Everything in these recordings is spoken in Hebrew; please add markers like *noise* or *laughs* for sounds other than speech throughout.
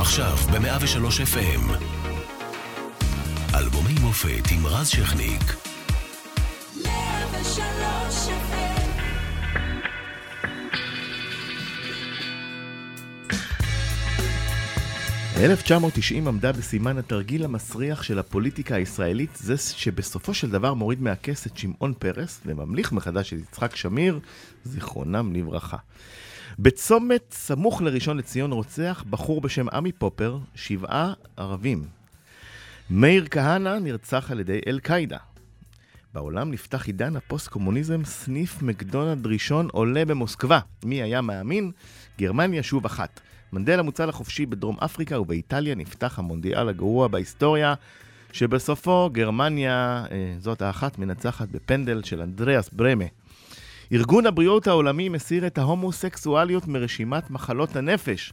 עכשיו ב-103 FM. אלבומי מופת עם רז שכניק. 103 FM 1990 עמדה בסימן התרגיל המסריח של הפוליטיקה הישראלית, זה שבסופו של דבר מוריד מהכס את שמעון פרס וממליך מחדש את יצחק שמיר, זיכרונם לברכה. בצומת סמוך לראשון לציון רוצח בחור בשם עמי פופר, שבעה ערבים. מאיר כהנא נרצח על ידי אל-קאעידה. בעולם נפתח עידן הפוסט-קומוניזם, סניף מקדונלד ראשון עולה במוסקבה. מי היה מאמין? גרמניה שוב אחת. מנדלה מוצא לחופשי בדרום אפריקה ובאיטליה נפתח המונדיאל הגרוע בהיסטוריה, שבסופו גרמניה, אה, זאת האחת, מנצחת בפנדל של אנדריאס ברמה. ארגון הבריאות העולמי מסיר את ההומוסקסואליות מרשימת מחלות הנפש.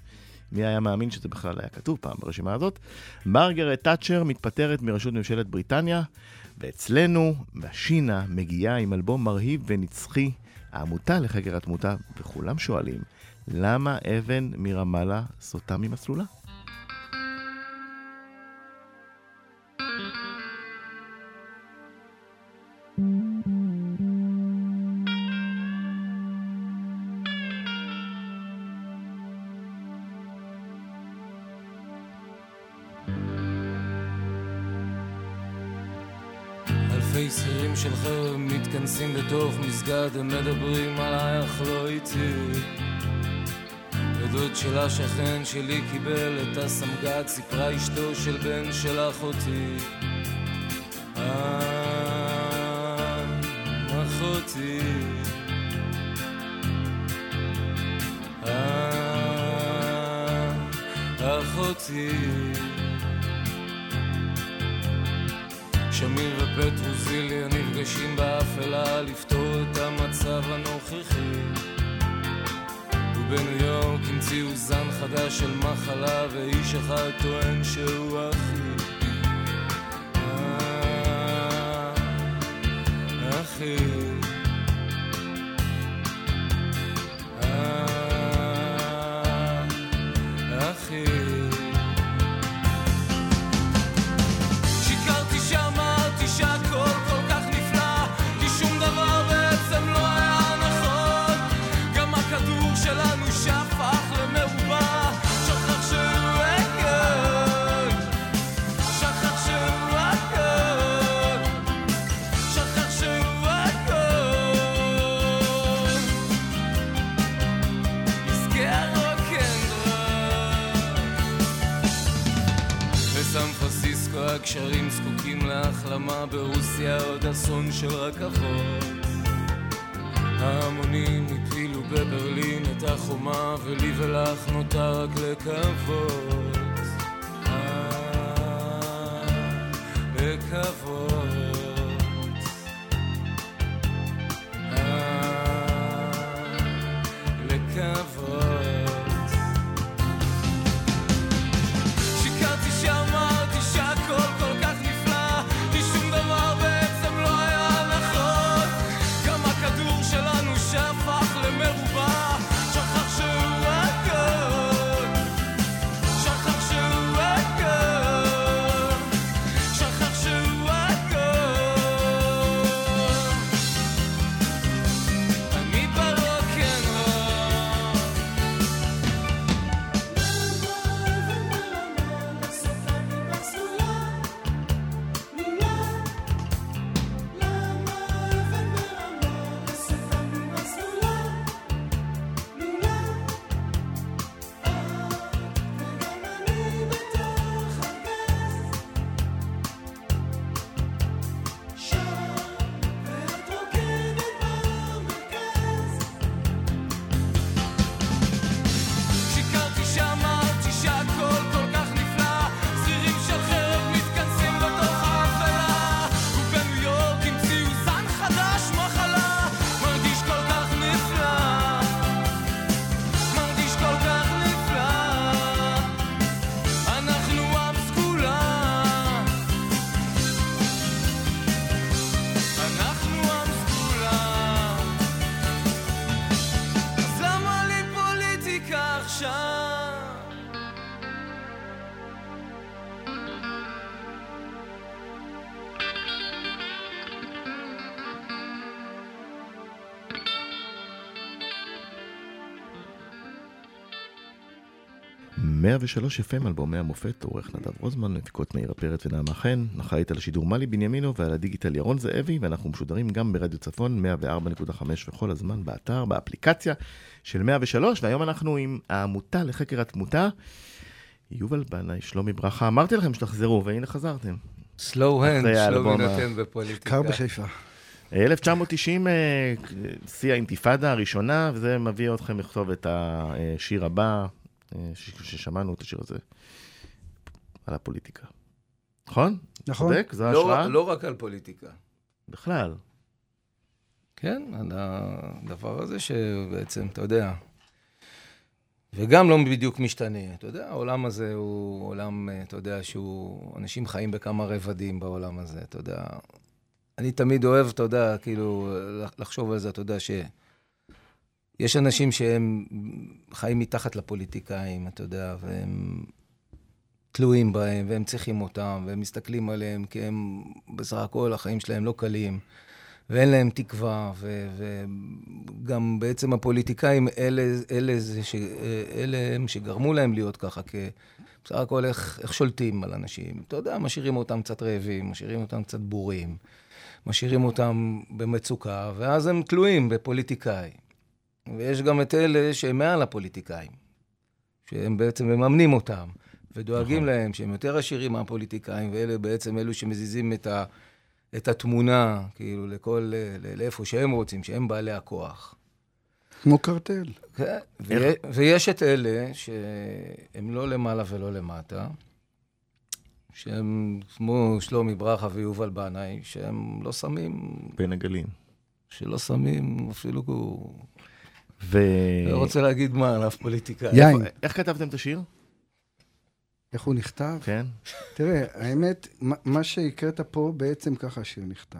מי היה מאמין שזה בכלל היה כתוב פעם ברשימה הזאת? מרגרט תאצ'ר מתפטרת מראשות ממשלת בריטניה, ואצלנו, השינה מגיעה עם אלבום מרהיב ונצחי, העמותה לחקר התמותה, וכולם שואלים, למה אבן מרמאללה סוטה ממסלולה? אלפי שכירים של חרב מתכנסים בתוך מסגד, הם מדברים עלייך לא איתי. ודוד של השכן שלי קיבל את הסמג"ד, סיפרה אשתו של בן של אחותי. אה, אחותי. אה, אחותי. שמיר ופטרוזיליה נפגשים באפלה לפתור את המצב הנוכחי. ובניו יורק המציאו זן חדש של מחלה ואיש אחד טוען שהוא אחי. אה, אחי ולי ולך נותר רק לקוות. אה, לקוות 103 FM, אלבומי המופת, עורך נדב רוזמן, מפיקות מאירה פרץ ונעמה חן, אחראית על השידור מלי בנימינו ועל הדיגיטל ירון זאבי, ואנחנו משודרים גם ברדיו צפון 104.5 וכל הזמן באתר, באפליקציה של 103, והיום אנחנו עם העמותה לחקר התמותה, יובל בנאי, שלומי ברכה, אמרתי לכם שתחזרו, והנה חזרתם. סלואו הנד, שלומי נותן בפוליטיקה. קר בחיפה. 1990, אה, שיא האינתיפאדה הראשונה, וזה מביא אתכם לכתוב את השיר הבא, ששמענו את השיר הזה, על הפוליטיקה. נכון? נכון. צודק? זו לא, ההשראה? לא רק על פוליטיקה. בכלל. כן, על הדבר הזה שבעצם, אתה יודע, וגם לא בדיוק משתנה. אתה יודע, העולם הזה הוא עולם, אה, אתה יודע, שהוא... אנשים חיים בכמה רבדים בעולם הזה, אתה יודע. אני תמיד אוהב, אתה יודע, כאילו, לחשוב על זה, אתה יודע, ש... יש אנשים שהם חיים מתחת לפוליטיקאים, אתה יודע, והם תלויים בהם, והם צריכים אותם, והם מסתכלים עליהם, כי הם, בסך הכל, החיים שלהם לא קלים, ואין להם תקווה, וגם בעצם הפוליטיקאים, אלה, אלה, זה ש, אלה הם שגרמו להם להיות ככה, כי בסך הכל איך, איך שולטים על אנשים. אתה יודע, משאירים אותם קצת רעבים, משאירים אותם קצת בורים, משאירים אותם במצוקה, ואז הם תלויים בפוליטיקאי. ויש גם את אלה שהם מעל הפוליטיקאים, שהם בעצם מממנים אותם, ודואגים נכון. להם שהם יותר עשירים מהפוליטיקאים, ואלה בעצם אלו שמזיזים את, ה, את התמונה, כאילו, לכל, לאיפה שהם רוצים, שהם בעלי הכוח. כמו קרטל. כן, ו- ויש את אלה שהם לא למעלה ולא למטה, שהם כמו שלומי ברכה ויובל בנאי, שהם לא שמים... בין הגלים. שלא שמים אפילו... ו... לא רוצה להגיד מה, על אף פוליטיקאי. יין. איך כתבתם את השיר? איך הוא נכתב? כן. תראה, האמת, מה- מה שהקראת פה, בעצם ככה השיר נכתב.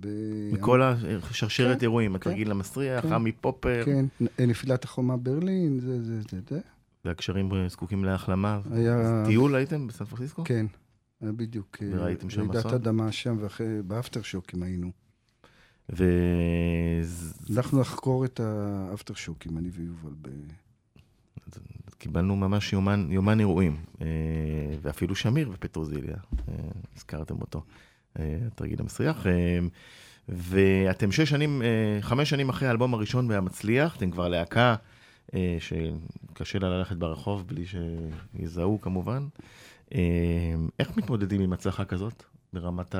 ב- מכל השרשרת כן, אירועים, כן. התרגיל המסריח, כן. עמי פופר, כן, נפילת החומה ברלין, זה, זה, זה, זה. והקשרים זקוקים להחלמה. היה... טיול הייתם בסן פרנסיסקו? כן, בדיוק. אה, וראיתם שם רעידת אסון? אדמה שם, ואחרי, באפטר שוקים היינו. וקיבלנו הלכנו לחקור את האפטר שוקים, אני ויובל. ב... ממש יומן, יומן אירועים, אה, ואפילו שמיר בפטרוזיליה, אה, הזכרתם אותו, אה, התרגיל המסריח. ואתם שש שנים, חמש שנים אחרי האלבום הראשון והמצליח, אתם כבר להקה שקשה לה ללכת ברחוב בלי שיזהו כמובן. איך מתמודדים עם הצלחה כזאת ברמת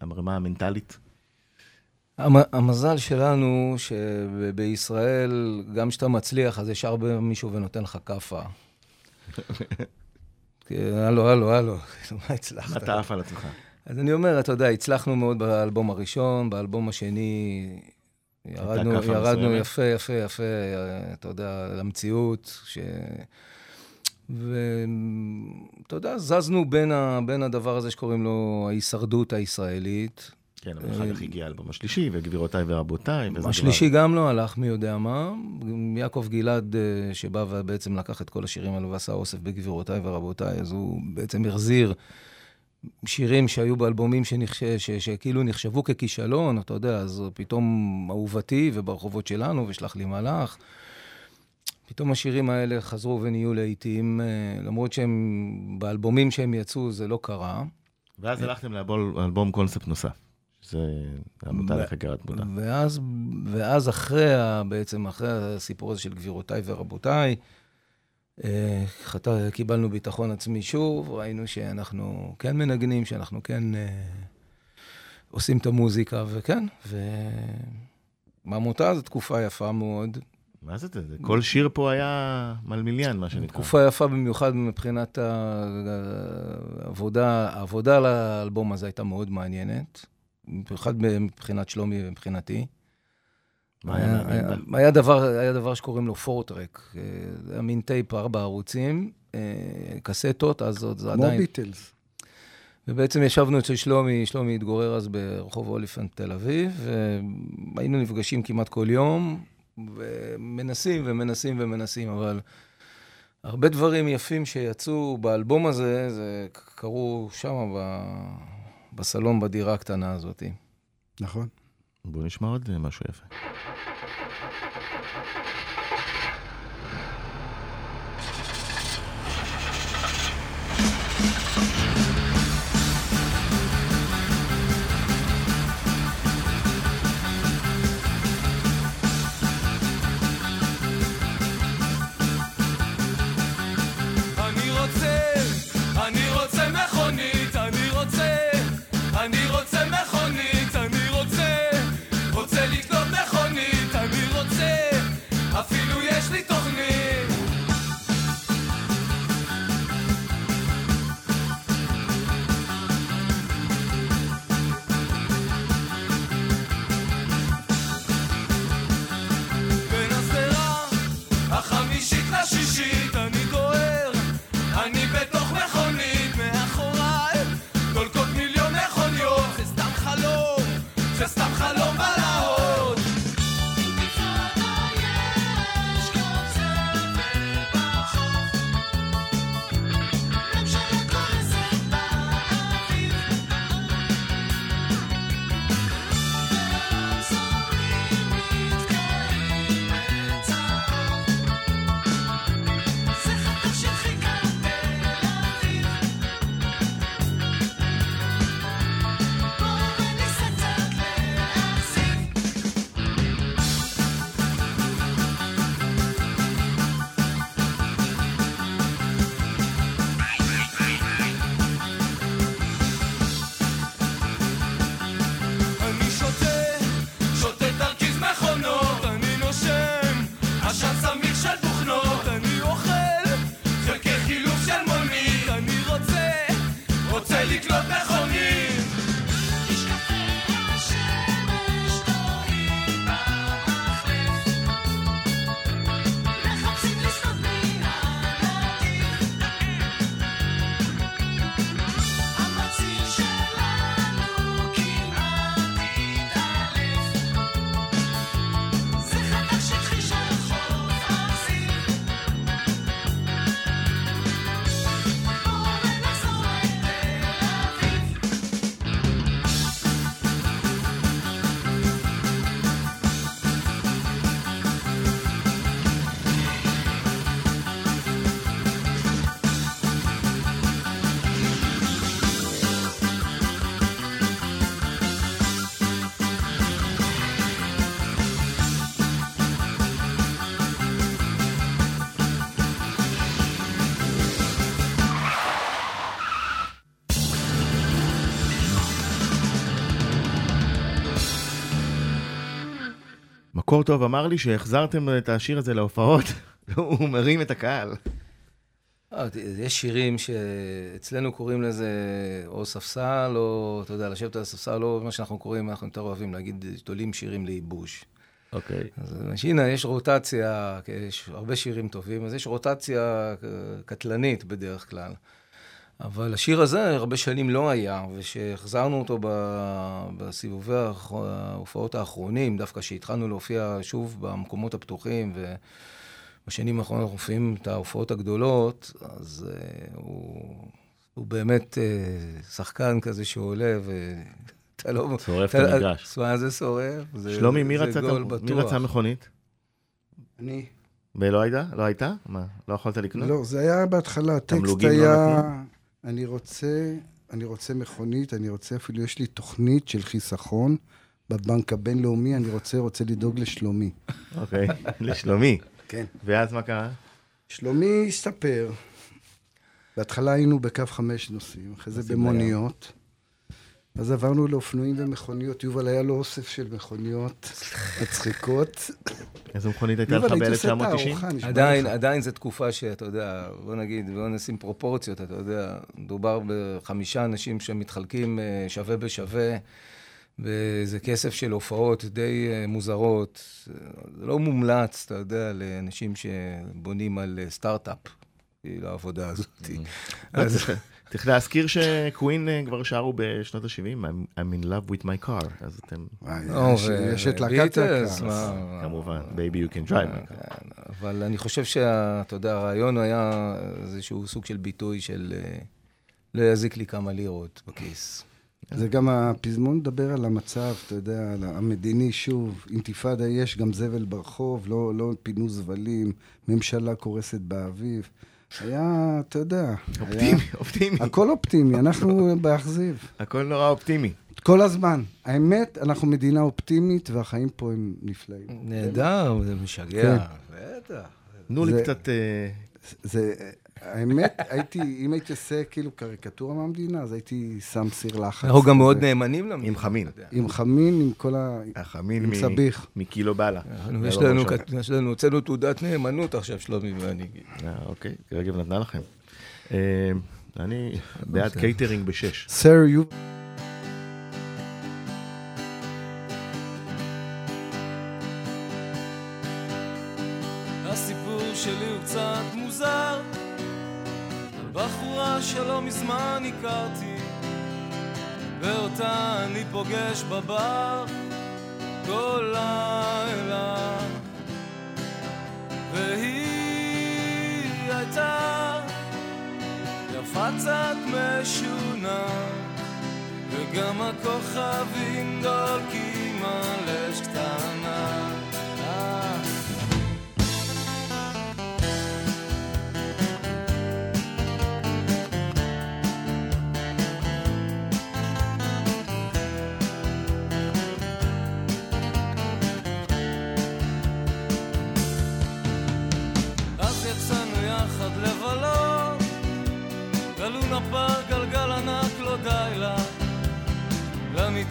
הרמה המנטלית? המ- המזל שלנו שבישראל, גם כשאתה מצליח, אז ישר בא מישהו ונותן לך כאפה. *laughs* כי, הלו, הלו, הלו, *laughs* מה הצלחת? אתה עף על עצמך. אז אני אומר, אתה יודע, הצלחנו מאוד באלבום הראשון, באלבום השני ירדנו, ירדנו. יפה, יפה, יפה, אתה יודע, למציאות, ש... ואתה יודע, זזנו בין, ה... בין הדבר הזה שקוראים לו ההישרדות הישראלית. כן, אבל אחר כך הגיע האלבום השלישי, וגבירותיי ורבותיי. וזה השלישי גם לא הלך מי יודע מה. יעקב גלעד, אה, שבא ובעצם לקח את כל השירים האלו ועשה אוסף בגבירותיי ורבותיי, אז הוא בעצם החזיר שירים שהיו באלבומים שנחש... ש... שכאילו נחשבו ככישלון, אתה יודע, אז פתאום אהובתי וברחובות שלנו, ושלח לי מלאך. פתאום השירים האלה חזרו ונהיו לעיתים, אה, למרות שהם, באלבומים שהם יצאו זה לא קרה. ואז הלכתם לאלבום קונספט נוסף, שזה העמותה לחקר התמונה. ואז, ואז אחרי, בעצם אחרי הסיפור הזה של גבירותיי ורבותיי, אה, חת... קיבלנו ביטחון עצמי שוב, ראינו שאנחנו כן מנגנים, שאנחנו כן אה, עושים את המוזיקה, וכן, ועמותה זו תקופה יפה מאוד. מה זה זה? כל שיר פה היה מלמיליאן, מה שנקרא. תקופה יפה במיוחד מבחינת העבודה, העבודה על האלבום הזה הייתה מאוד מעניינת, במיוחד מבחינת שלומי ומבחינתי. מה היה היה, מעניין היה, בה? היה, דבר, היה דבר שקוראים לו four-track. אה, זה היה מין טייפ ארבע ערוצים, אה, קסטות, אז עוד זה כמו עדיין... ביטלס. ובעצם ישבנו אצל שלומי, שלומי התגורר אז ברחוב אוליפנט תל אביב, והיינו נפגשים כמעט כל יום, ומנסים ומנסים ומנסים, אבל הרבה דברים יפים שיצאו באלבום הזה, זה קרו שם בסלון בדירה הקטנה הזאת. נכון. בואו נשמע עוד משהו יפה. קורטוב אמר לי שהחזרתם את השיר הזה להופעות, *laughs* הוא מרים את הקהל. אה, יש שירים שאצלנו קוראים לזה או ספסל, או, אתה יודע, לשבת על הספסל, או מה שאנחנו קוראים, אנחנו יותר אוהבים להגיד, תולים שירים לייבוש. אוקיי. אז הנה, יש רוטציה, יש הרבה שירים טובים, אז יש רוטציה קטלנית בדרך כלל. אבל השיר הזה הרבה שנים לא היה, וכשהחזרנו אותו בסיבובי ההופעות האחרונים, דווקא כשהתחלנו להופיע שוב במקומות הפתוחים, ובשנים האחרונות אנחנו מופיעים את ההופעות הגדולות, אז uh, הוא, הוא באמת uh, שחקן כזה שעולה, ו... *laughs* אתה לא... שורף את המגרש. מה זה שורף? שלומי, מי רצה מכונית? אני. ולא הייתה? לא הייתה? מה, לא יכולת לקנות? לא, זה היה בהתחלה, הטקסט לא היה... אני רוצה, אני רוצה מכונית, אני רוצה אפילו, יש לי תוכנית של חיסכון בבנק הבינלאומי, אני רוצה, רוצה לדאוג לשלומי. אוקיי, לשלומי. כן. ואז מה קרה? שלומי הסתפר. בהתחלה היינו בקו חמש נוסעים, אחרי זה במוניות. אז עברנו לאופנועים ומכוניות. יובל היה לו אוסף של מכוניות מצחיקות. איזה מכונית הייתה לך ב-1990? עדיין, עדיין זו תקופה שאתה יודע, בוא נגיד, בוא נשים פרופורציות, אתה יודע, מדובר בחמישה אנשים שמתחלקים אה, שווה בשווה. וזה כסף של הופעות די אה, מוזרות. זה לא מומלץ, אתה יודע, לאנשים שבונים על אה, סטארט-אפ, כאילו, העבודה הזאת. לא, *laughs* צריך להזכיר שקווין אה, כבר שרו בשנות ה-70, I'm in love with my car, אז אתם... יש את להקת הקארס. כמובן, Baby you can drive. כן, אבל אני חושב שאתה יודע, הרעיון היה איזשהו סוג של ביטוי של אה, לא יזיק לי כמה לירות בכיס. זה גם הפזמון מדבר על המצב, אתה יודע, על המדיני, שוב, אינתיפאדה יש, גם זבל ברחוב, לא, לא פינו זבלים, ממשלה קורסת באביב. היה, אתה יודע. אופטימי, היה... אופטימי. הכל אופטימי, אנחנו באכזיב. הכל נורא אופטימי. כל הזמן. האמת, אנחנו מדינה אופטימית, והחיים פה הם נפלאים. נהדר, זה משגע. כן. בטח. תנו לי קצת... אה, זה, האמת, הייתי, אם הייתי עושה כאילו קריקטורה מהמדינה, אז הייתי שם סיר לחץ. אנחנו גם מאוד נאמנים למדינה. עם חמין. עם חמין, עם כל ה... החמין עם סביח. מקילו בלה. יש לנו, הוצאנו תעודת נאמנות עכשיו, שלומי ואני. אה, אוקיי, רגב נתנה לכם. אה, אני בעד קייטרינג בשש. סר, יו... בחורה שלא מזמן הכרתי ואותה אני פוגש בבר כל לילה. והיא הייתה יפה קצת משונה וגם הכוכבים דולקים על אש קטנה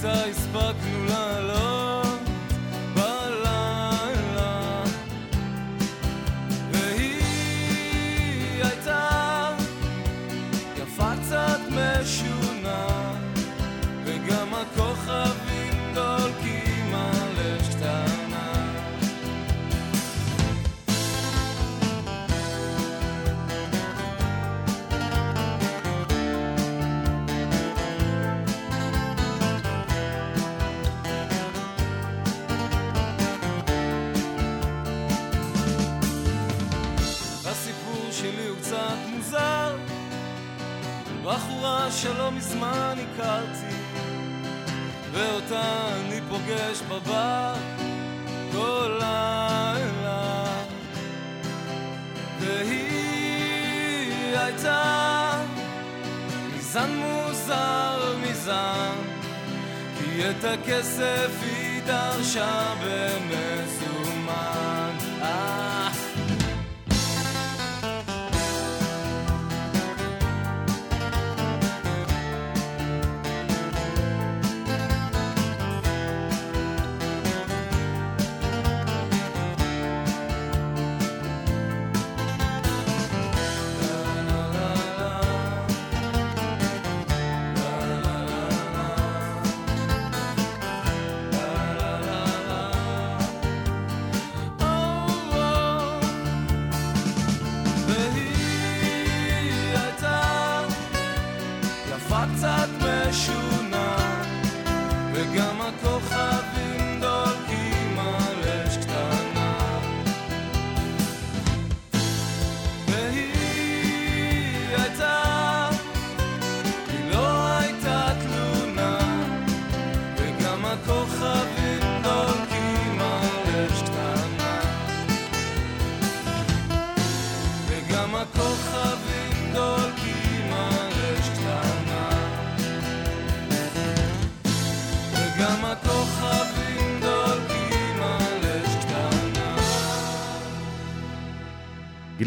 למיטה הספקנו לעלות מזן מוזר מזן כי את הכסף היא דרשה במזומן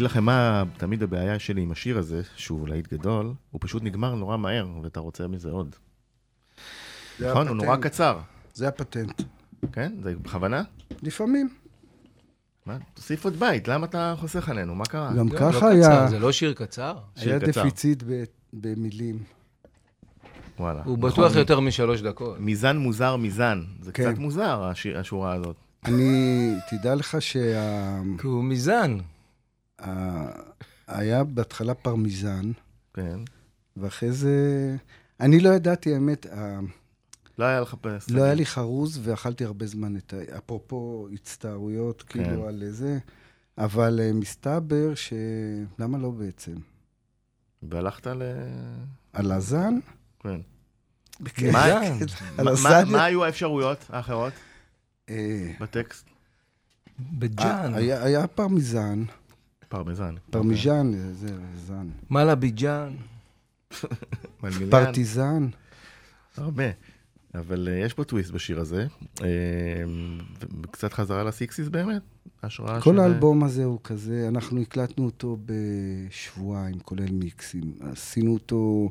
לכם מה תמיד הבעיה שלי עם השיר הזה, שהוא להיט גדול, הוא פשוט נגמר נורא מהר, ואתה רוצה מזה עוד. נכון? הוא נורא. קצר. זה הפטנט. כן? זה בכוונה? לפעמים. מה? תוסיף עוד בית, למה אתה חוסך עלינו? מה קרה? גם לא, ככה לא היה, זה לא שיר קצר. שיר היה. דפיציט במילים. וואלה. הוא נכון. בטוח יותר משלוש דקות. מזן מוזר מזן. זה כן. קצת מוזר, השורה הזאת. אני, תדע לך שה... כי הוא מזן. היה בהתחלה פרמיזן, כן. ואחרי זה... אני לא ידעתי, האמת, ה- לא היה לך פס. לא היה לי חרוז ואכלתי הרבה זמן את ה... אפרופו הצטערויות, כן. כאילו על זה, אבל אה, מסתבר ש... למה לא בעצם? והלכת ל... על הזן? כן. *laughs* מה- היו האפשרויות האחרות אה, בטקסט? בג'אן. היה פרמיזן, פרמזן. פרמיז'ן, זה זן. מעלה ביג'אן. מלמיליאן. פרטיזן. הרבה. אבל אה, יש פה טוויסט בשיר הזה. אה, וקצת חזרה לסיקסיס באמת. השראה כל של- האלבום הזה הוא כזה, אנחנו הקלטנו אותו בשבועיים, כולל מיקסים. עשינו אותו,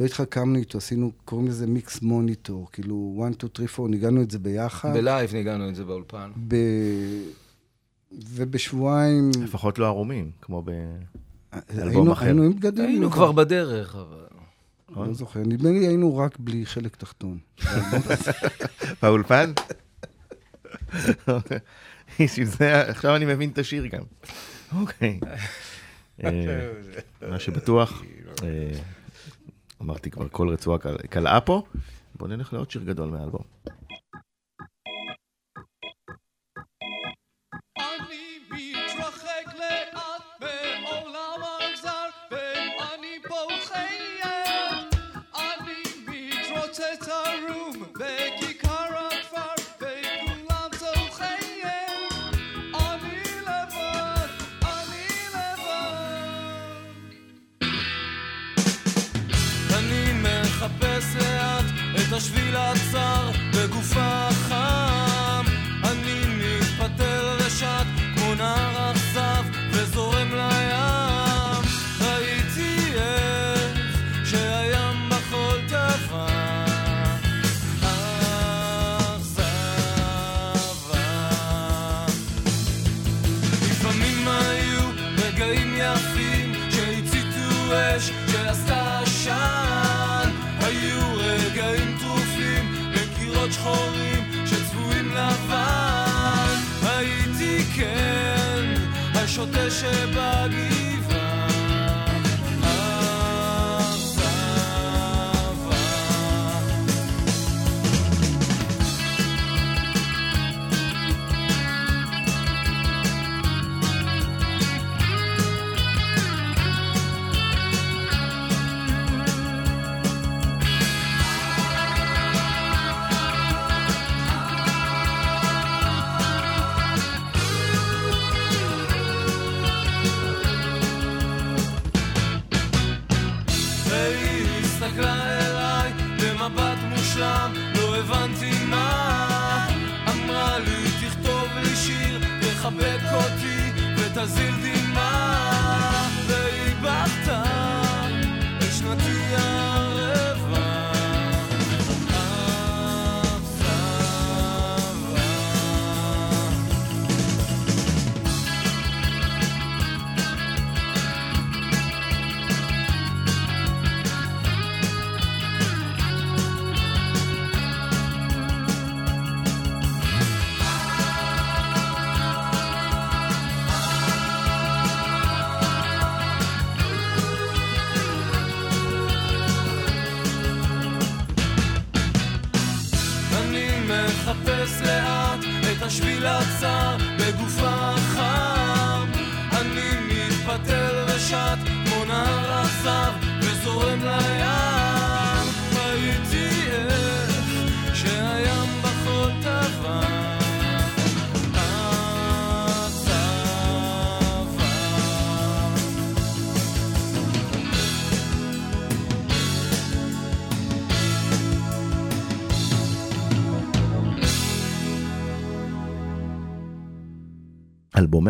לא התחכמנו איתו, עשינו, קוראים לזה מיקס מוניטור, כאילו 1, 2, 3, 4, ניגענו את זה ביחד. בלייב ניגענו את זה באולפן. ב... ובשבועיים... לפחות לא ערומים, כמו ב... היינו, אחר. היינו עם בגדים. היינו כבר בדרך, אבל... לא זוכר, נדמה לי היינו רק בלי חלק תחתון. *laughs* באולפן? *laughs* בשביל זה, עכשיו אני מבין את השיר גם. אוקיי. אה, מה שבטוח, אה, אמרתי כבר, כל רצועה קל- קלעה פה. בואו נלך לעוד שיר גדול מהאלבום.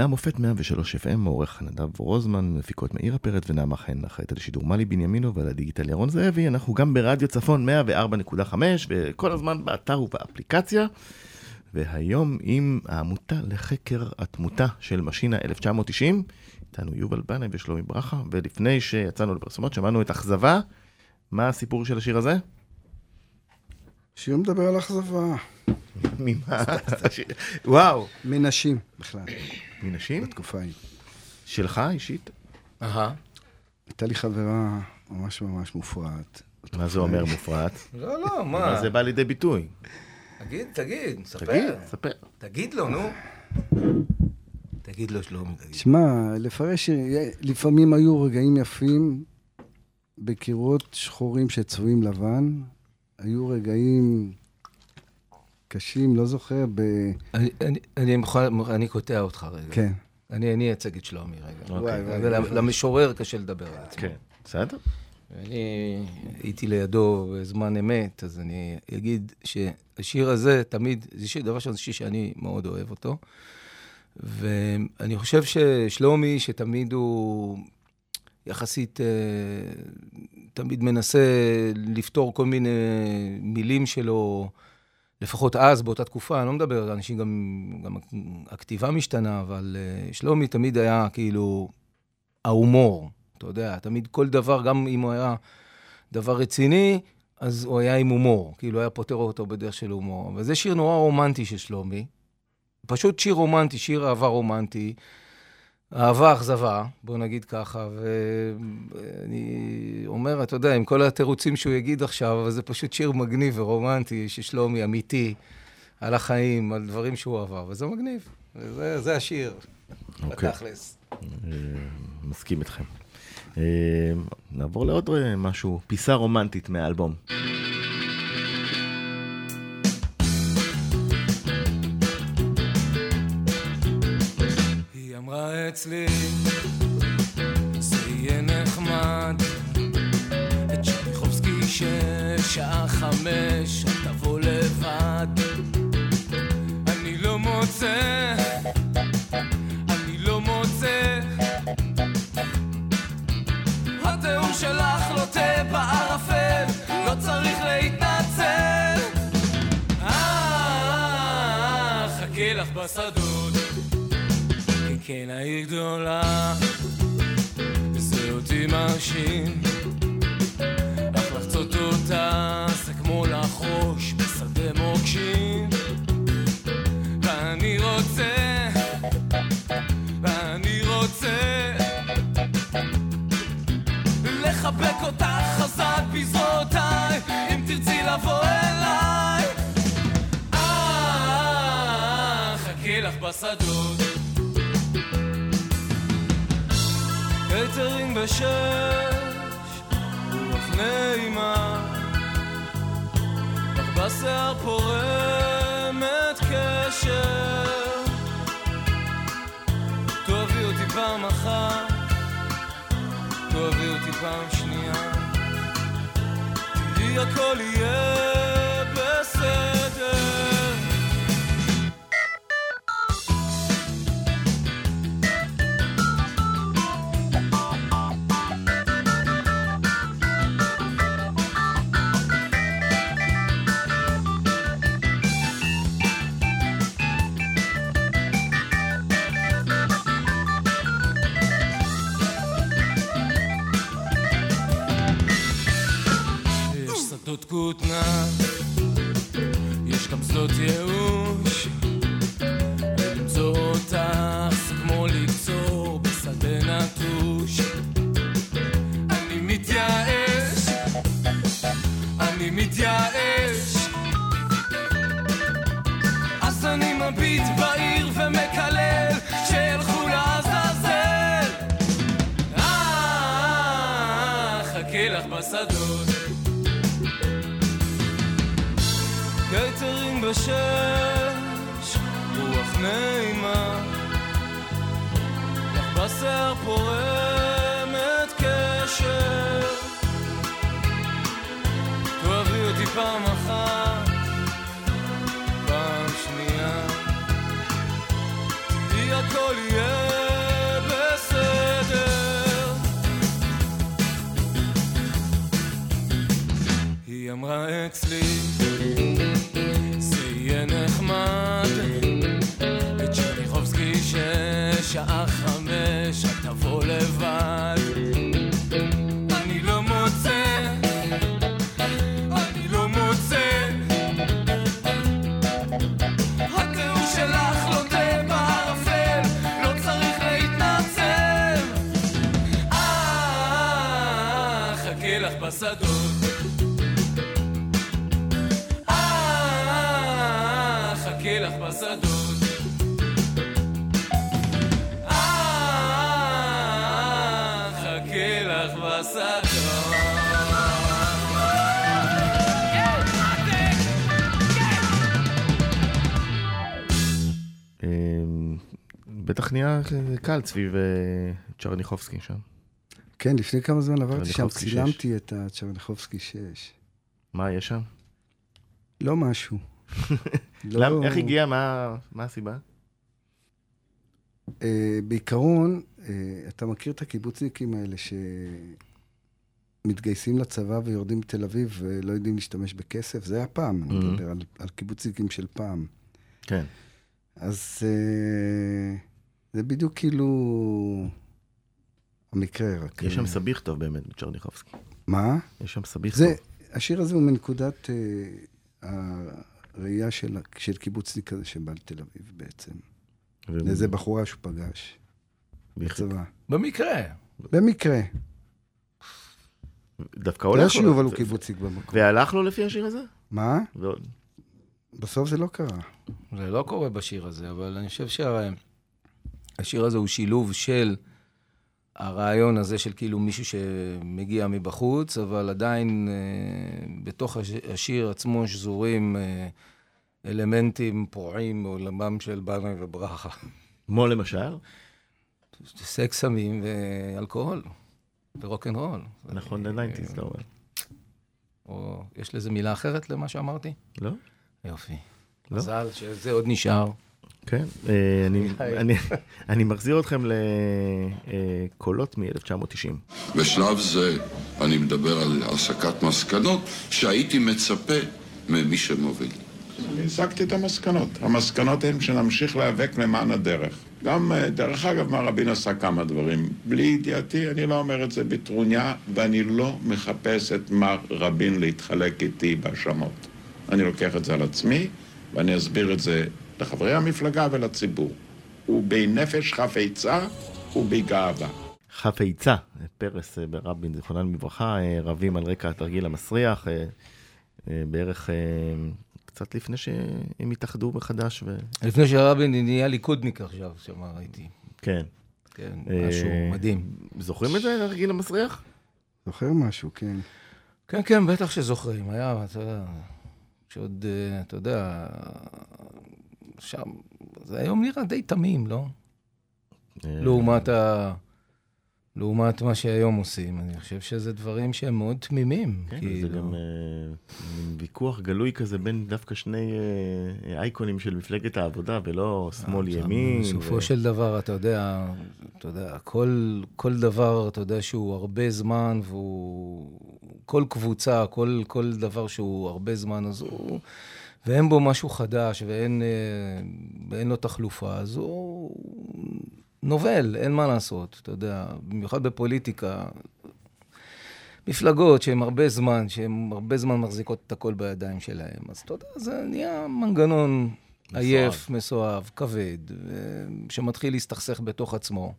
אלבומי המופת 103 FM, עורך נדב רוזמן, מפיקות מאירה פרץ ונעמה חן, אחראית על שידור מלי בנימינו ועל הדיגיטל ירון זאבי, אנחנו גם ברדיו צפון 104.5 וכל הזמן באתר ובאפליקציה. והיום עם העמותה לחקר התמותה של משינה 1990, איתנו יובל בנאי ושלומי ברכה, ולפני שיצאנו לפרסומות שמענו את אכזבה. מה הסיפור של השיר הזה? שיר מדבר על אכזבה. ממה? וואו. מנשים בכלל, מנשים? בתקופה ההיא. שלך אישית? אהה. הייתה לי חברה ממש ממש מופרעת. מה זה אומר מופרעת? לא, לא, מה מה? זה בא לידי ביטוי? תגיד, תגיד, ספר. תגיד, ספר. תגיד לו, נו. תגיד לו, תגיד. שמע, לפרש, לפעמים היו רגעים יפים בקירות שחורים שצבועים לבן, היו רגעים קשים, לא זוכר, ב... אני- אני- אני מוכן, אני קוטע אותך רגע. כן. אני אני אייצג את שלומי רגע. וואי, וואי, וואי. למשורר קשה לדבר על עצמו. כן, בסדר. אני הייתי לידו בזמן אמת, אז אני אגיד שהשיר הזה תמיד, זה שיר, דבר שיר שאני מאוד אוהב אותו. ואני חושב ששלומי, שתמיד הוא יחסית, אה, תמיד מנסה לפתור כל מיני מילים שלו, לפחות אז, באותה תקופה, אני לא מדבר, אנשים גם, גם הכתיבה משתנה, אבל אה, שלומי תמיד היה כאילו ההומור. אתה יודע, תמיד כל דבר, גם אם הוא היה דבר רציני, אז הוא היה עם הומור. כאילו, היה פותר אותו בדרך של הומור. אבל זה שיר נורא רומנטי של שלומי. פשוט שיר רומנטי, שיר אהבה רומנטי. אהבה, אכזבה, בוא נגיד ככה, ואני אומר, אתה יודע, עם כל התירוצים שהוא יגיד עכשיו, אבל זה פשוט שיר מגניב ורומנטי של שלומי, אמיתי, על החיים, על דברים שהוא עבר, וזה מגניב. וזה זה השיר, אוקיי. בתכלס. אה, מסכים איתכם. אה, נעבור לעוד אה, משהו, פיסה רומנטית מהאלבום. אצלי, זה יהיה נחמד. את צ'רניחובסקי של שעה חמש, את תבוא לבד. אני לא מוצא, אני לא מוצא. התיאור שלך לוטה בערפל, לא צריך להתנצל. אה, חכה לך בשדות. כן, העיר גדולה, זה אותי מרשים. אך לחצות אותה זה כמו לחרוש בשדה מוקשים. ואני רוצה, ואני רוצה לחבק אותך חזק בזרועותיי, אם תרצי לבוא אליי. אה, חכה לך בשדות. קייטרינג בשש, רוח נעימה, לך בשיער פורמת קשר. תאהבי אותי פעם אחת, תאהבי אותי פעם שנייה, תראי הכל יהיה בסדר. קל סביב אה, צ'רניחובסקי שם. כן, לפני כמה זמן עברתי שם. צילמתי את הצ'רניחובסקי 6. מה יש שם? לא משהו. *laughs* לא- איך הגיע? מה מה הסיבה? אה, בעיקרון, אה, אתה מכיר את הקיבוצניקים האלה שמתגייסים לצבא ויורדים מתל אביב ולא יודעים להשתמש בכסף? זה היה פעם, אני Mhm. מדבר על, על קיבוצניקים של פעם. כן. אז אה, זה בדיוק כאילו המקרה, רק... יש שם סביח טוב באמת בצ'רניחובסקי. מה? יש שם סביח זה, טוב. השיר הזה הוא מנקודת אה, הראייה של, של קיבוצניק כזה שבא לתל אביב בעצם. איזה בחורה שהוא פגש בצבא. במקרה. במקרה. דווקא לא הולך שהוא לו. אבל הוא קיבוצניק במקום. והלך לו לפי השיר הזה? מה? ועוד- בסוף זה לא קרה. זה לא קורה בשיר הזה, אבל אני חושב שהשיר הזה הוא שילוב של הרעיון הזה של כאילו מישהו שמגיע מבחוץ, אבל עדיין אה, בתוך הש- השיר עצמו שזורים אה, אלמנטים פורעים מעולמם של בנאי וברכה. כמו למשל? סקס, סמים ואלכוהול, ורוקנרול. נכון, אה, לניינטיז, אתה אומר. או יש לזה מילה אחרת למה שאמרתי? לא? יופי. לא? מזל שזה עוד נשאר. כן. אה, אני-. אני- *laughs* אני מחזיר אתכם לקולות מ-1990. בשלב זה אני מדבר על הסקת מסקנות שהייתי מצפה ממי שמוביל. אני הסקתי את המסקנות. המסקנות הן שנמשיך להיאבק למען הדרך. גם, אה, דרך אגב, מר רבין עשה כמה דברים. בלי ידיעתי, אני לא אומר את זה בטרוניה, ואני לא מחפש את מר רבין להתחלק איתי בהאשמות. אני לוקח את זה על עצמי, ואני אסביר את זה לחברי המפלגה ולציבור. ובנפש חפצה ובגאווה. חפצה, פרס אה, ברבין, זיכרונן לברכה, אה, רבים על רקע התרגיל המסריח, אה, בערך קצת לפני שהם התאחדו מחדש, ו... לפני שרבין נהיה ליכודניק עכשיו, שמה ראיתי. כן. כן, משהו מדהים. זוכרים את זה, התרגיל המסריח? זוכר משהו, כן. כן, כן, בטח שזוכרים. היה, אתה יודע, שעוד, אתה יודע, שם, זה היום נראה די תמים, לא? אה, לעומת ה... לעומת מה שהיום עושים. אני חושב שזה דברים שהם מאוד תמימים. כן, כאילו. זה גם מין ויכוח גלוי כזה בין דווקא שני אה, אייקונים של מפלגת העבודה, ולא שמאל-ימין. בסופו ו- של דבר, אתה יודע, אתה יודע, כל, כל דבר, אתה יודע, שהוא הרבה זמן, והוא... כל קבוצה, כל, כל דבר שהוא הרבה זמן, אז הוא... ואין בו משהו חדש, ואין, אה, ואין לו תחלופה, אז הוא נובל, אין מה לעשות, אתה יודע, במיוחד בפוליטיקה. מפלגות שהן הרבה זמן, שהן הרבה זמן מחזיקות את הכל בידיים שלהן, אז אתה יודע, זה נהיה מנגנון עייף, מסואב, כבד, שמתחיל להסתכסך בתוך עצמו.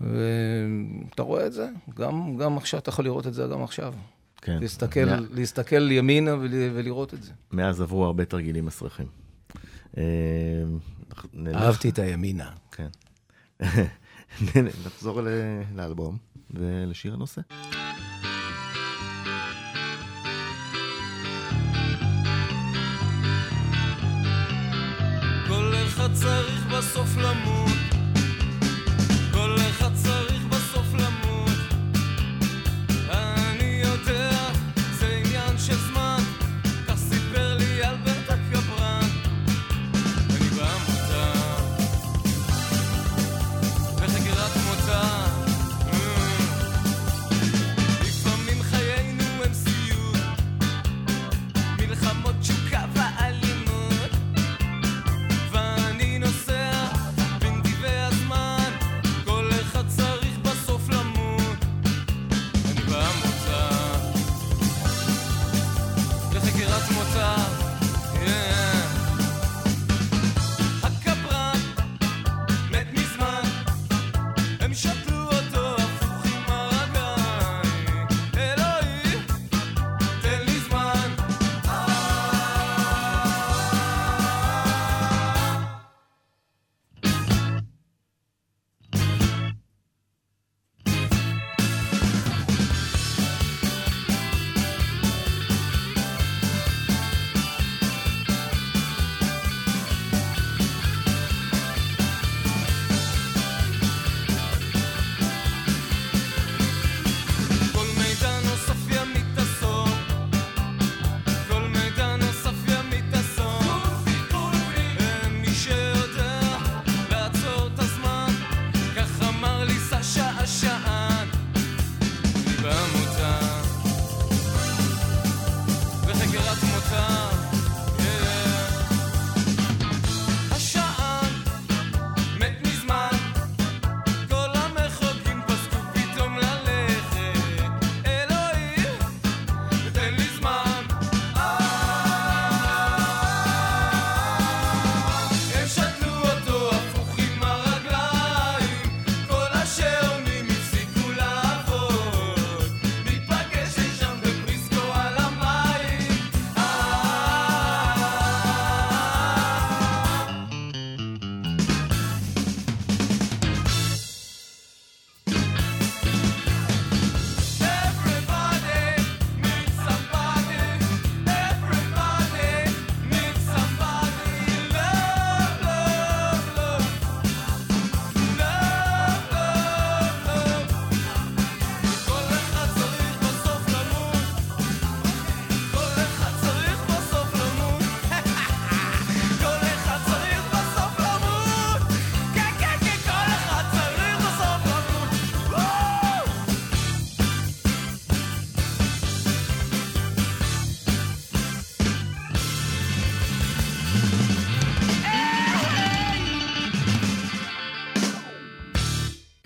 ואתה רואה את זה, גם, גם עכשיו, אתה יכול לראות את זה גם עכשיו. כן. להסתכל, מא- להסתכל ימינה ול, ולראות את זה. מאז עברו הרבה תרגילים מסריחים. אה, נלך- אהבתי את הימינה. כן. *laughs* נחזור ל- לאלבום ולשיר הנושא. כל אחד צריך בסוף למות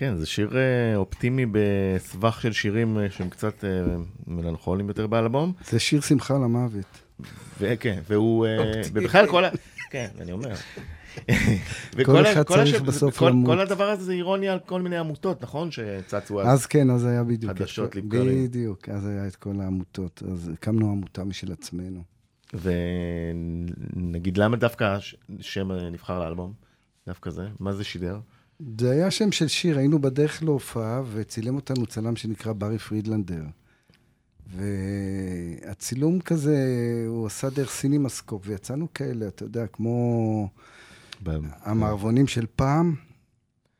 כן, זה שיר אה, אופטימי בסבך של שירים אה, שהם קצת אה, מלנכוליים יותר באלבום. זה שיר שמחה למוות. וכן, והוא, ובכלל כל ה... כן, אני אומר. *laughs* כל ה- אחד צריך בסוף כל- למות. כל הדבר הזה זה אירוניה על כל מיני עמותות, נכון? שצצו אז. אז כן, אז היה בדיוק. חדשות לבקרים. בדיוק, אז היה את כל העמותות. אז הקמנו עמותה משל עצמנו. ונגיד, למה דווקא הש- שם אה, נבחר לאלבום? דווקא זה? מה זה שידר? זה היה שם של שיר, היינו בדרך להופעה, וצילם אותנו צלם שנקרא ברי פרידלנדר. והצילום כזה, הוא עשה דרך סינימסקופ, ויצאנו כאלה, אתה יודע, כמו ב- המערבונים של פעם,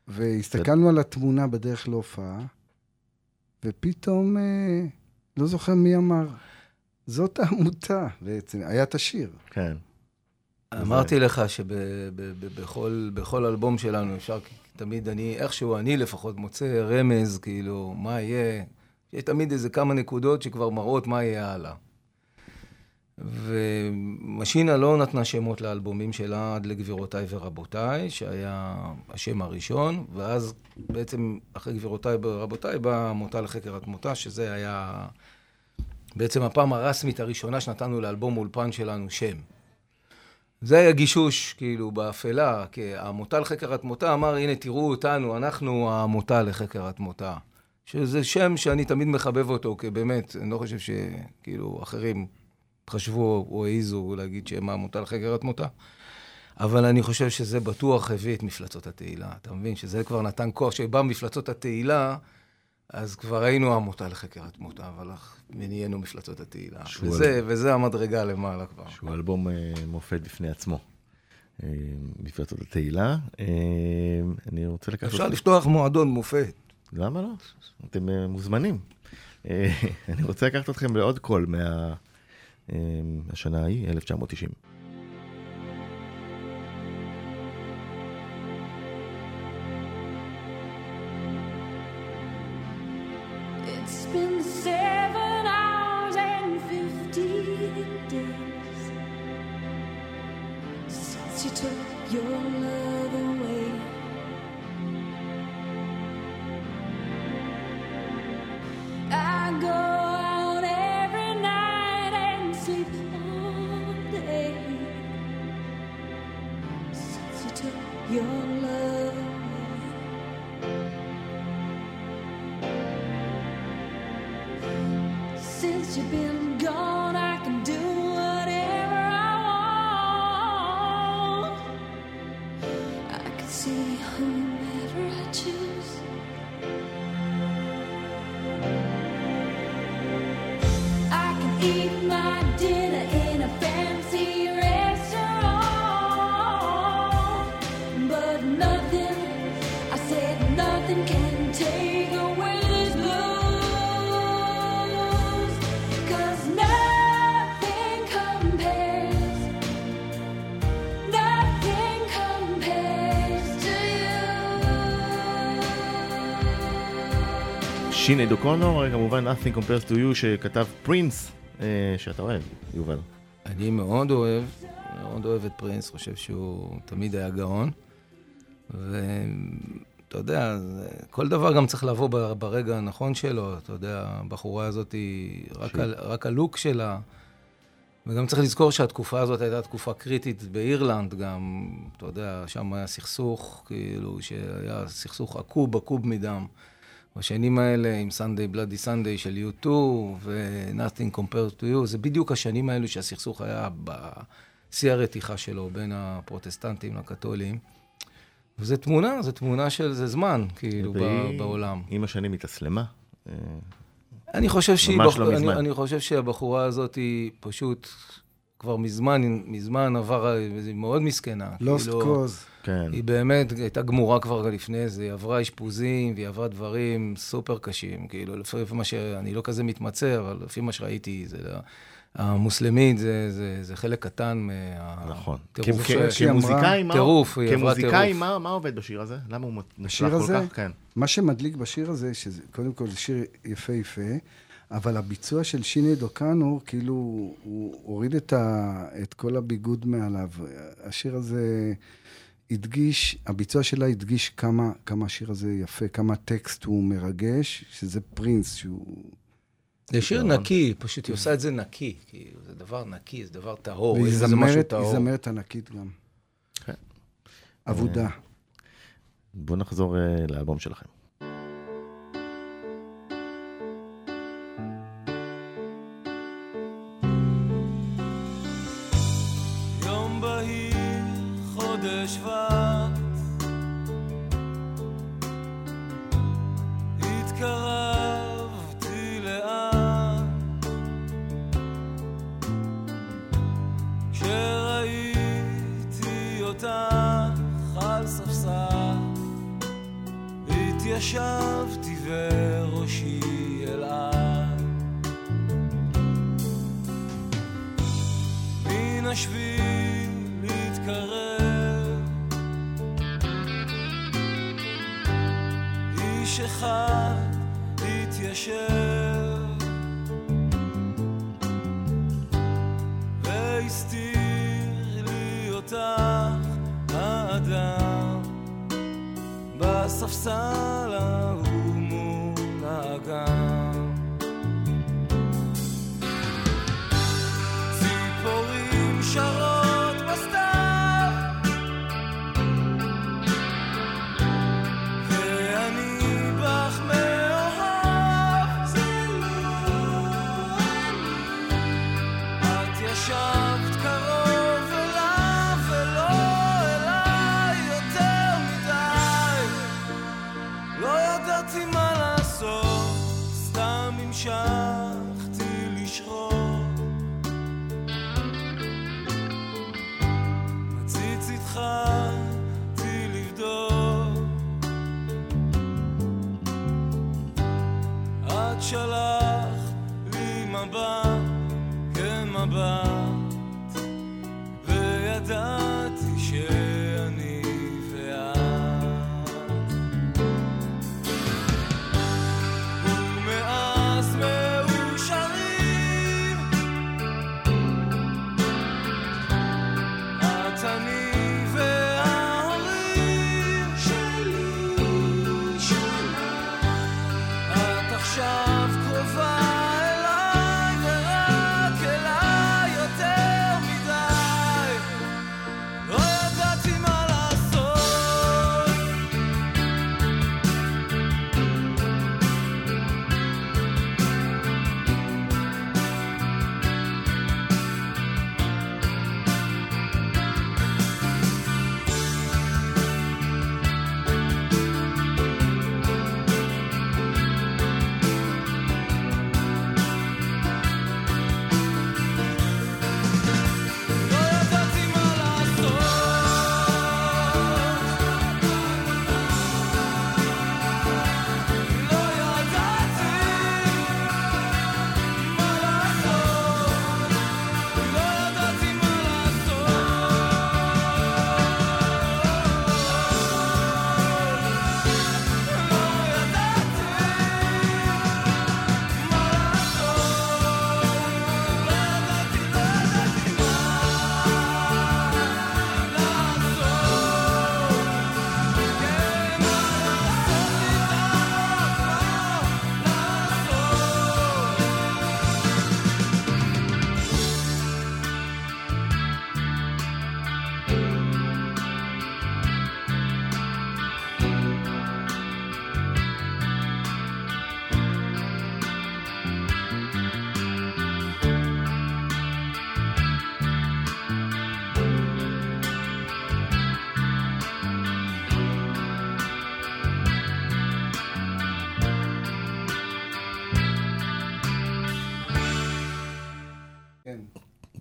והסתכלנו על התמונה בדרך להופעה, ופתאום, אה, לא זוכר מי אמר, זאת העמותה בעצם, היה את השיר. כן. אמרתי לך שבכל בכל אלבום שלנו אפשר, תמיד אני, איכשהו אני לפחות מוצא רמז, כאילו, מה יהיה, יש תמיד איזה כמה נקודות שכבר מראות מה יהיה הלאה. ומשינה לא נתנה שמות לאלבומים שלה עד לגבירותיי ורבותיי, שהיה השם הראשון, ואז בעצם אחרי גבירותיי ורבותיי באה עמותה לחקר התמותה, שזה היה בעצם הפעם הרשמית הראשונה שנתנו לאלבום אולפן שלנו שם. זה היה גישוש, כאילו, באפלה, כי העמותה לחקר התמותה אמר, הנה, תראו אותנו, אנחנו העמותה לחקר התמותה. שזה שם שאני תמיד מחבב אותו, כי באמת, אני לא חושב שכאילו אחרים חשבו או העזו להגיד שהם העמותה לחקר התמותה. אבל אני חושב שזה בטוח הביא את מפלצות התהילה. אתה מבין? שזה כבר נתן כוח. כשבא מפלצות התהילה, אז כבר היינו העמותה לחקר התמותה, אבל נהיינו מפלצות התהילה. וזה, וזה המדרגה למעלה כבר. שהוא אלבום אה, מופת בפני עצמו. אה, מפלצות התהילה. אה, אני רוצה לקחת... אפשר לפתוח מועדון מופת. למה לא? אתם אה, מוזמנים. אה, *laughs* אני רוצה לקחת אתכם לעוד קול מה... אה, השנה ההיא, 1990. שינייד אוקונור, כמובן Nothing Compares to You שכתב פרינס, אה, שאתה אוהב, יובל. אני מאוד אוהב, מאוד אוהב את פרינס, חושב שהוא תמיד היה גאון. ואתה יודע, כל דבר גם צריך לבוא ברגע הנכון שלו. אתה יודע, הבחורה הזאת, היא- רק, ה, רק הלוק שלה, וגם צריך לזכור שהתקופה הזאת הייתה תקופה קריטית באירלנד גם, אתה יודע, שם היה סכסוך, כאילו, שהיה סכסוך עקוב, עקוב מדם. בשנים האלה, עם Sunday Bloody Sunday של U2 ו-Nothing Compared to You, זה בדיוק השנים האלו שהסכסוך היה בשיא הרתיחה שלו בין הפרוטסטנטים לקתולים. וזה תמונה, זו תמונה של, זה זמן, כאילו, ב- והיא בעולם. עם השנים התאסלמה. אה, אני חושב שהיא... ממש בח... לא אני, מזמן. אני חושב שהבחורה הזאת היא פשוט כבר מזמן, מזמן עבר, היא מאוד מסכנה. לוסט כאילו, קוז. כן. היא באמת הייתה גמורה כבר לפני זה, היא עברה אשפוזים והיא עברה דברים סופר קשים. כאילו, לפי מה ש... אני לא כזה מתמצא, אבל לפי מה שראיתי, זה... המוסלמית זה, זה, זה חלק קטן מה... נכון. כמוזיקאי, מה- טירוף, היא עברה כמוזיקאי. מה מה עובד בשיר הזה? למה הוא מוצלח כל הזה? כך? כן. מה שמדליק בשיר הזה, שזה קודם כל זה שיר יפהפה, אבל הביצוע של שיני דוקנור, כאילו, הוא הוריד את, ה, את כל הביגוד מעליו. השיר הזה הדגיש, הביצוע שלה הדגיש כמה, כמה השיר הזה יפה, כמה הטקסט הוא מרגש, שזה פרינס, שהוא... זה שיר נכון. נקי, פשוט היא עושה את זה נקי. כאילו, זה דבר נקי, זה דבר טהור, והיא בזה משהו טהור. זמרת ענקית גם. כן. אבודה. בואו נחזור אה, לאלבום שלכם.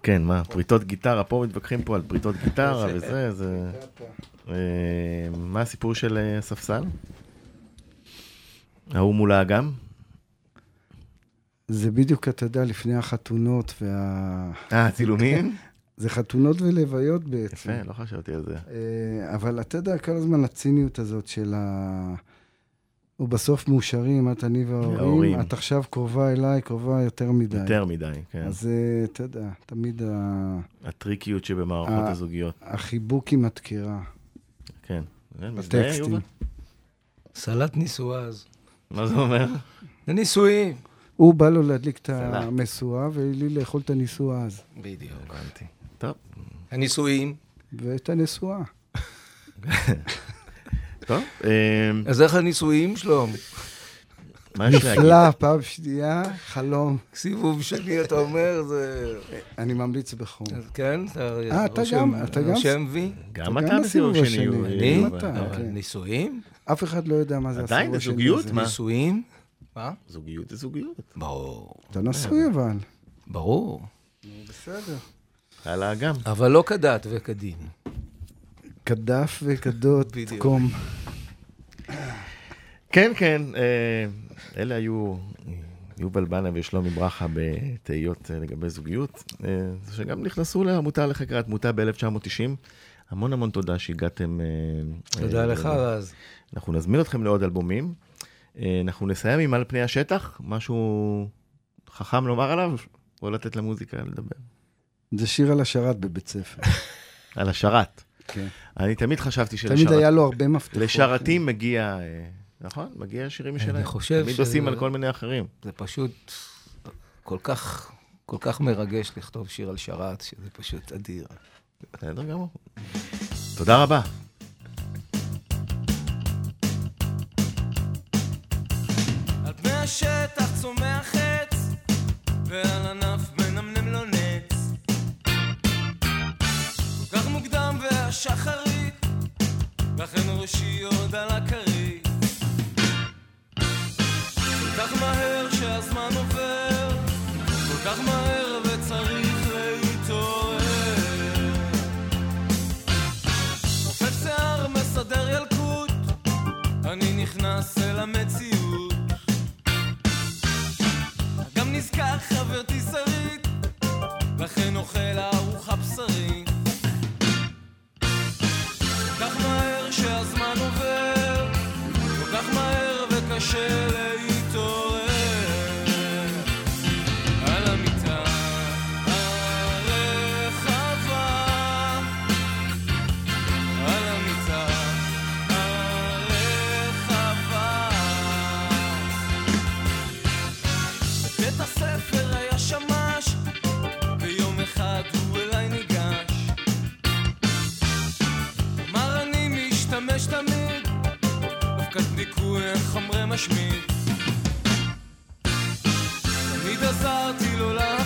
כן, מה, פריטות גיטרה, פה מתווכחים פה על פריטות גיטרה זה- וזה, זה... אה, מה הסיפור של אה, הספסל? ההוא מול האגם? זה בדיוק, אתה יודע, לפני החתונות וה... אה, צילומים? *laughs* זה חתונות ולוויות בעצם. יפה, לא חשבתי על זה. אה, אבל אתה יודע, כל הזמן הציניות הזאת של ה... ובסוף מאושרים, את, אני וההורים. ההורים. את עכשיו קרובה אליי, קרובה יותר מדי. יותר מדי, כן. אז אה, אתה יודע, תמיד ה... הטריקיות שבמערכות אה, הזוגיות, החיבוק עם הדקירה. כן. בטקסטים. סלט נישואז. *laughs* מה זה אומר? זה נישואים. הוא בא לו להדליק את. המשואה, ולי לאכול את הנישואה אז. בדיוק. הבנתי. טוב, הנישואים. ואת הנשואה. *laughs* טוב. אה, אז איך הנישואים, שלום? נפלא, פעם שנייה, חלום. סיבוב שני, אתה אומר, זה... אני ממליץ בחום. אז כן? אה, אתה רושם- גם- אתה גם- רושם וי? גם אתה אתה גם בסיבוב שני. אני? אתה, כן. נישואים? אף אחד לא יודע מה זה עדיין, הסיבוב השני בזוגיות? הזה. מה? נישואים? מה? זוגיות זה זוגיות. ברור. אתה נשוי אבל. ברור. בסדר. על האגם. אבל לא כדת וכדין. כדף וכדות, בדיוק. קום. כן, כן, אה, אלה היו יובל בנה ושלומי ברכה בתהיות אה, לגבי זוגיות, אה, שגם נכנסו לעמותה לחקר התמותה ב-1990. המון המון תודה שהגעתם. תודה לך, רז. אנחנו נזמין אתכם לעוד אלבומים. אנחנו נסיים עם על פני השטח, משהו חכם לומר עליו, או לתת למוזיקה לדבר. זה שיר על השרת בבית ספר. *laughs* על השרת. כן. אני תמיד חשבתי תמיד שלשרת- היה לו הרבה מפתחות. לשרתים מגיע, אה, נכון? מגיע שירים משלהם. חושב תמיד שזה- עושים על כל מיני אחרים. זה פשוט כל כך, כל כך מרגש לכתוב שיר על שרת, שזה פשוט אדיר. בסדר גמור. תודה רבה. השטח צומח עץ, ועל ענף מנמנם לו נץ. מוקדם והשחרית, לכן ראשי עוד על הכרית. כל כך מהר שהזמן עובר, כל כך מהר וצריך להתעורר. עופף שיער מסדר ילקוט, אני נכנס אל המציאות. גם נזכר חברתי שרית, לכן אוכל ארוחה בשרית. מהר ניקוי חמרי משמיד. תמיד עזרתי לו להפוך,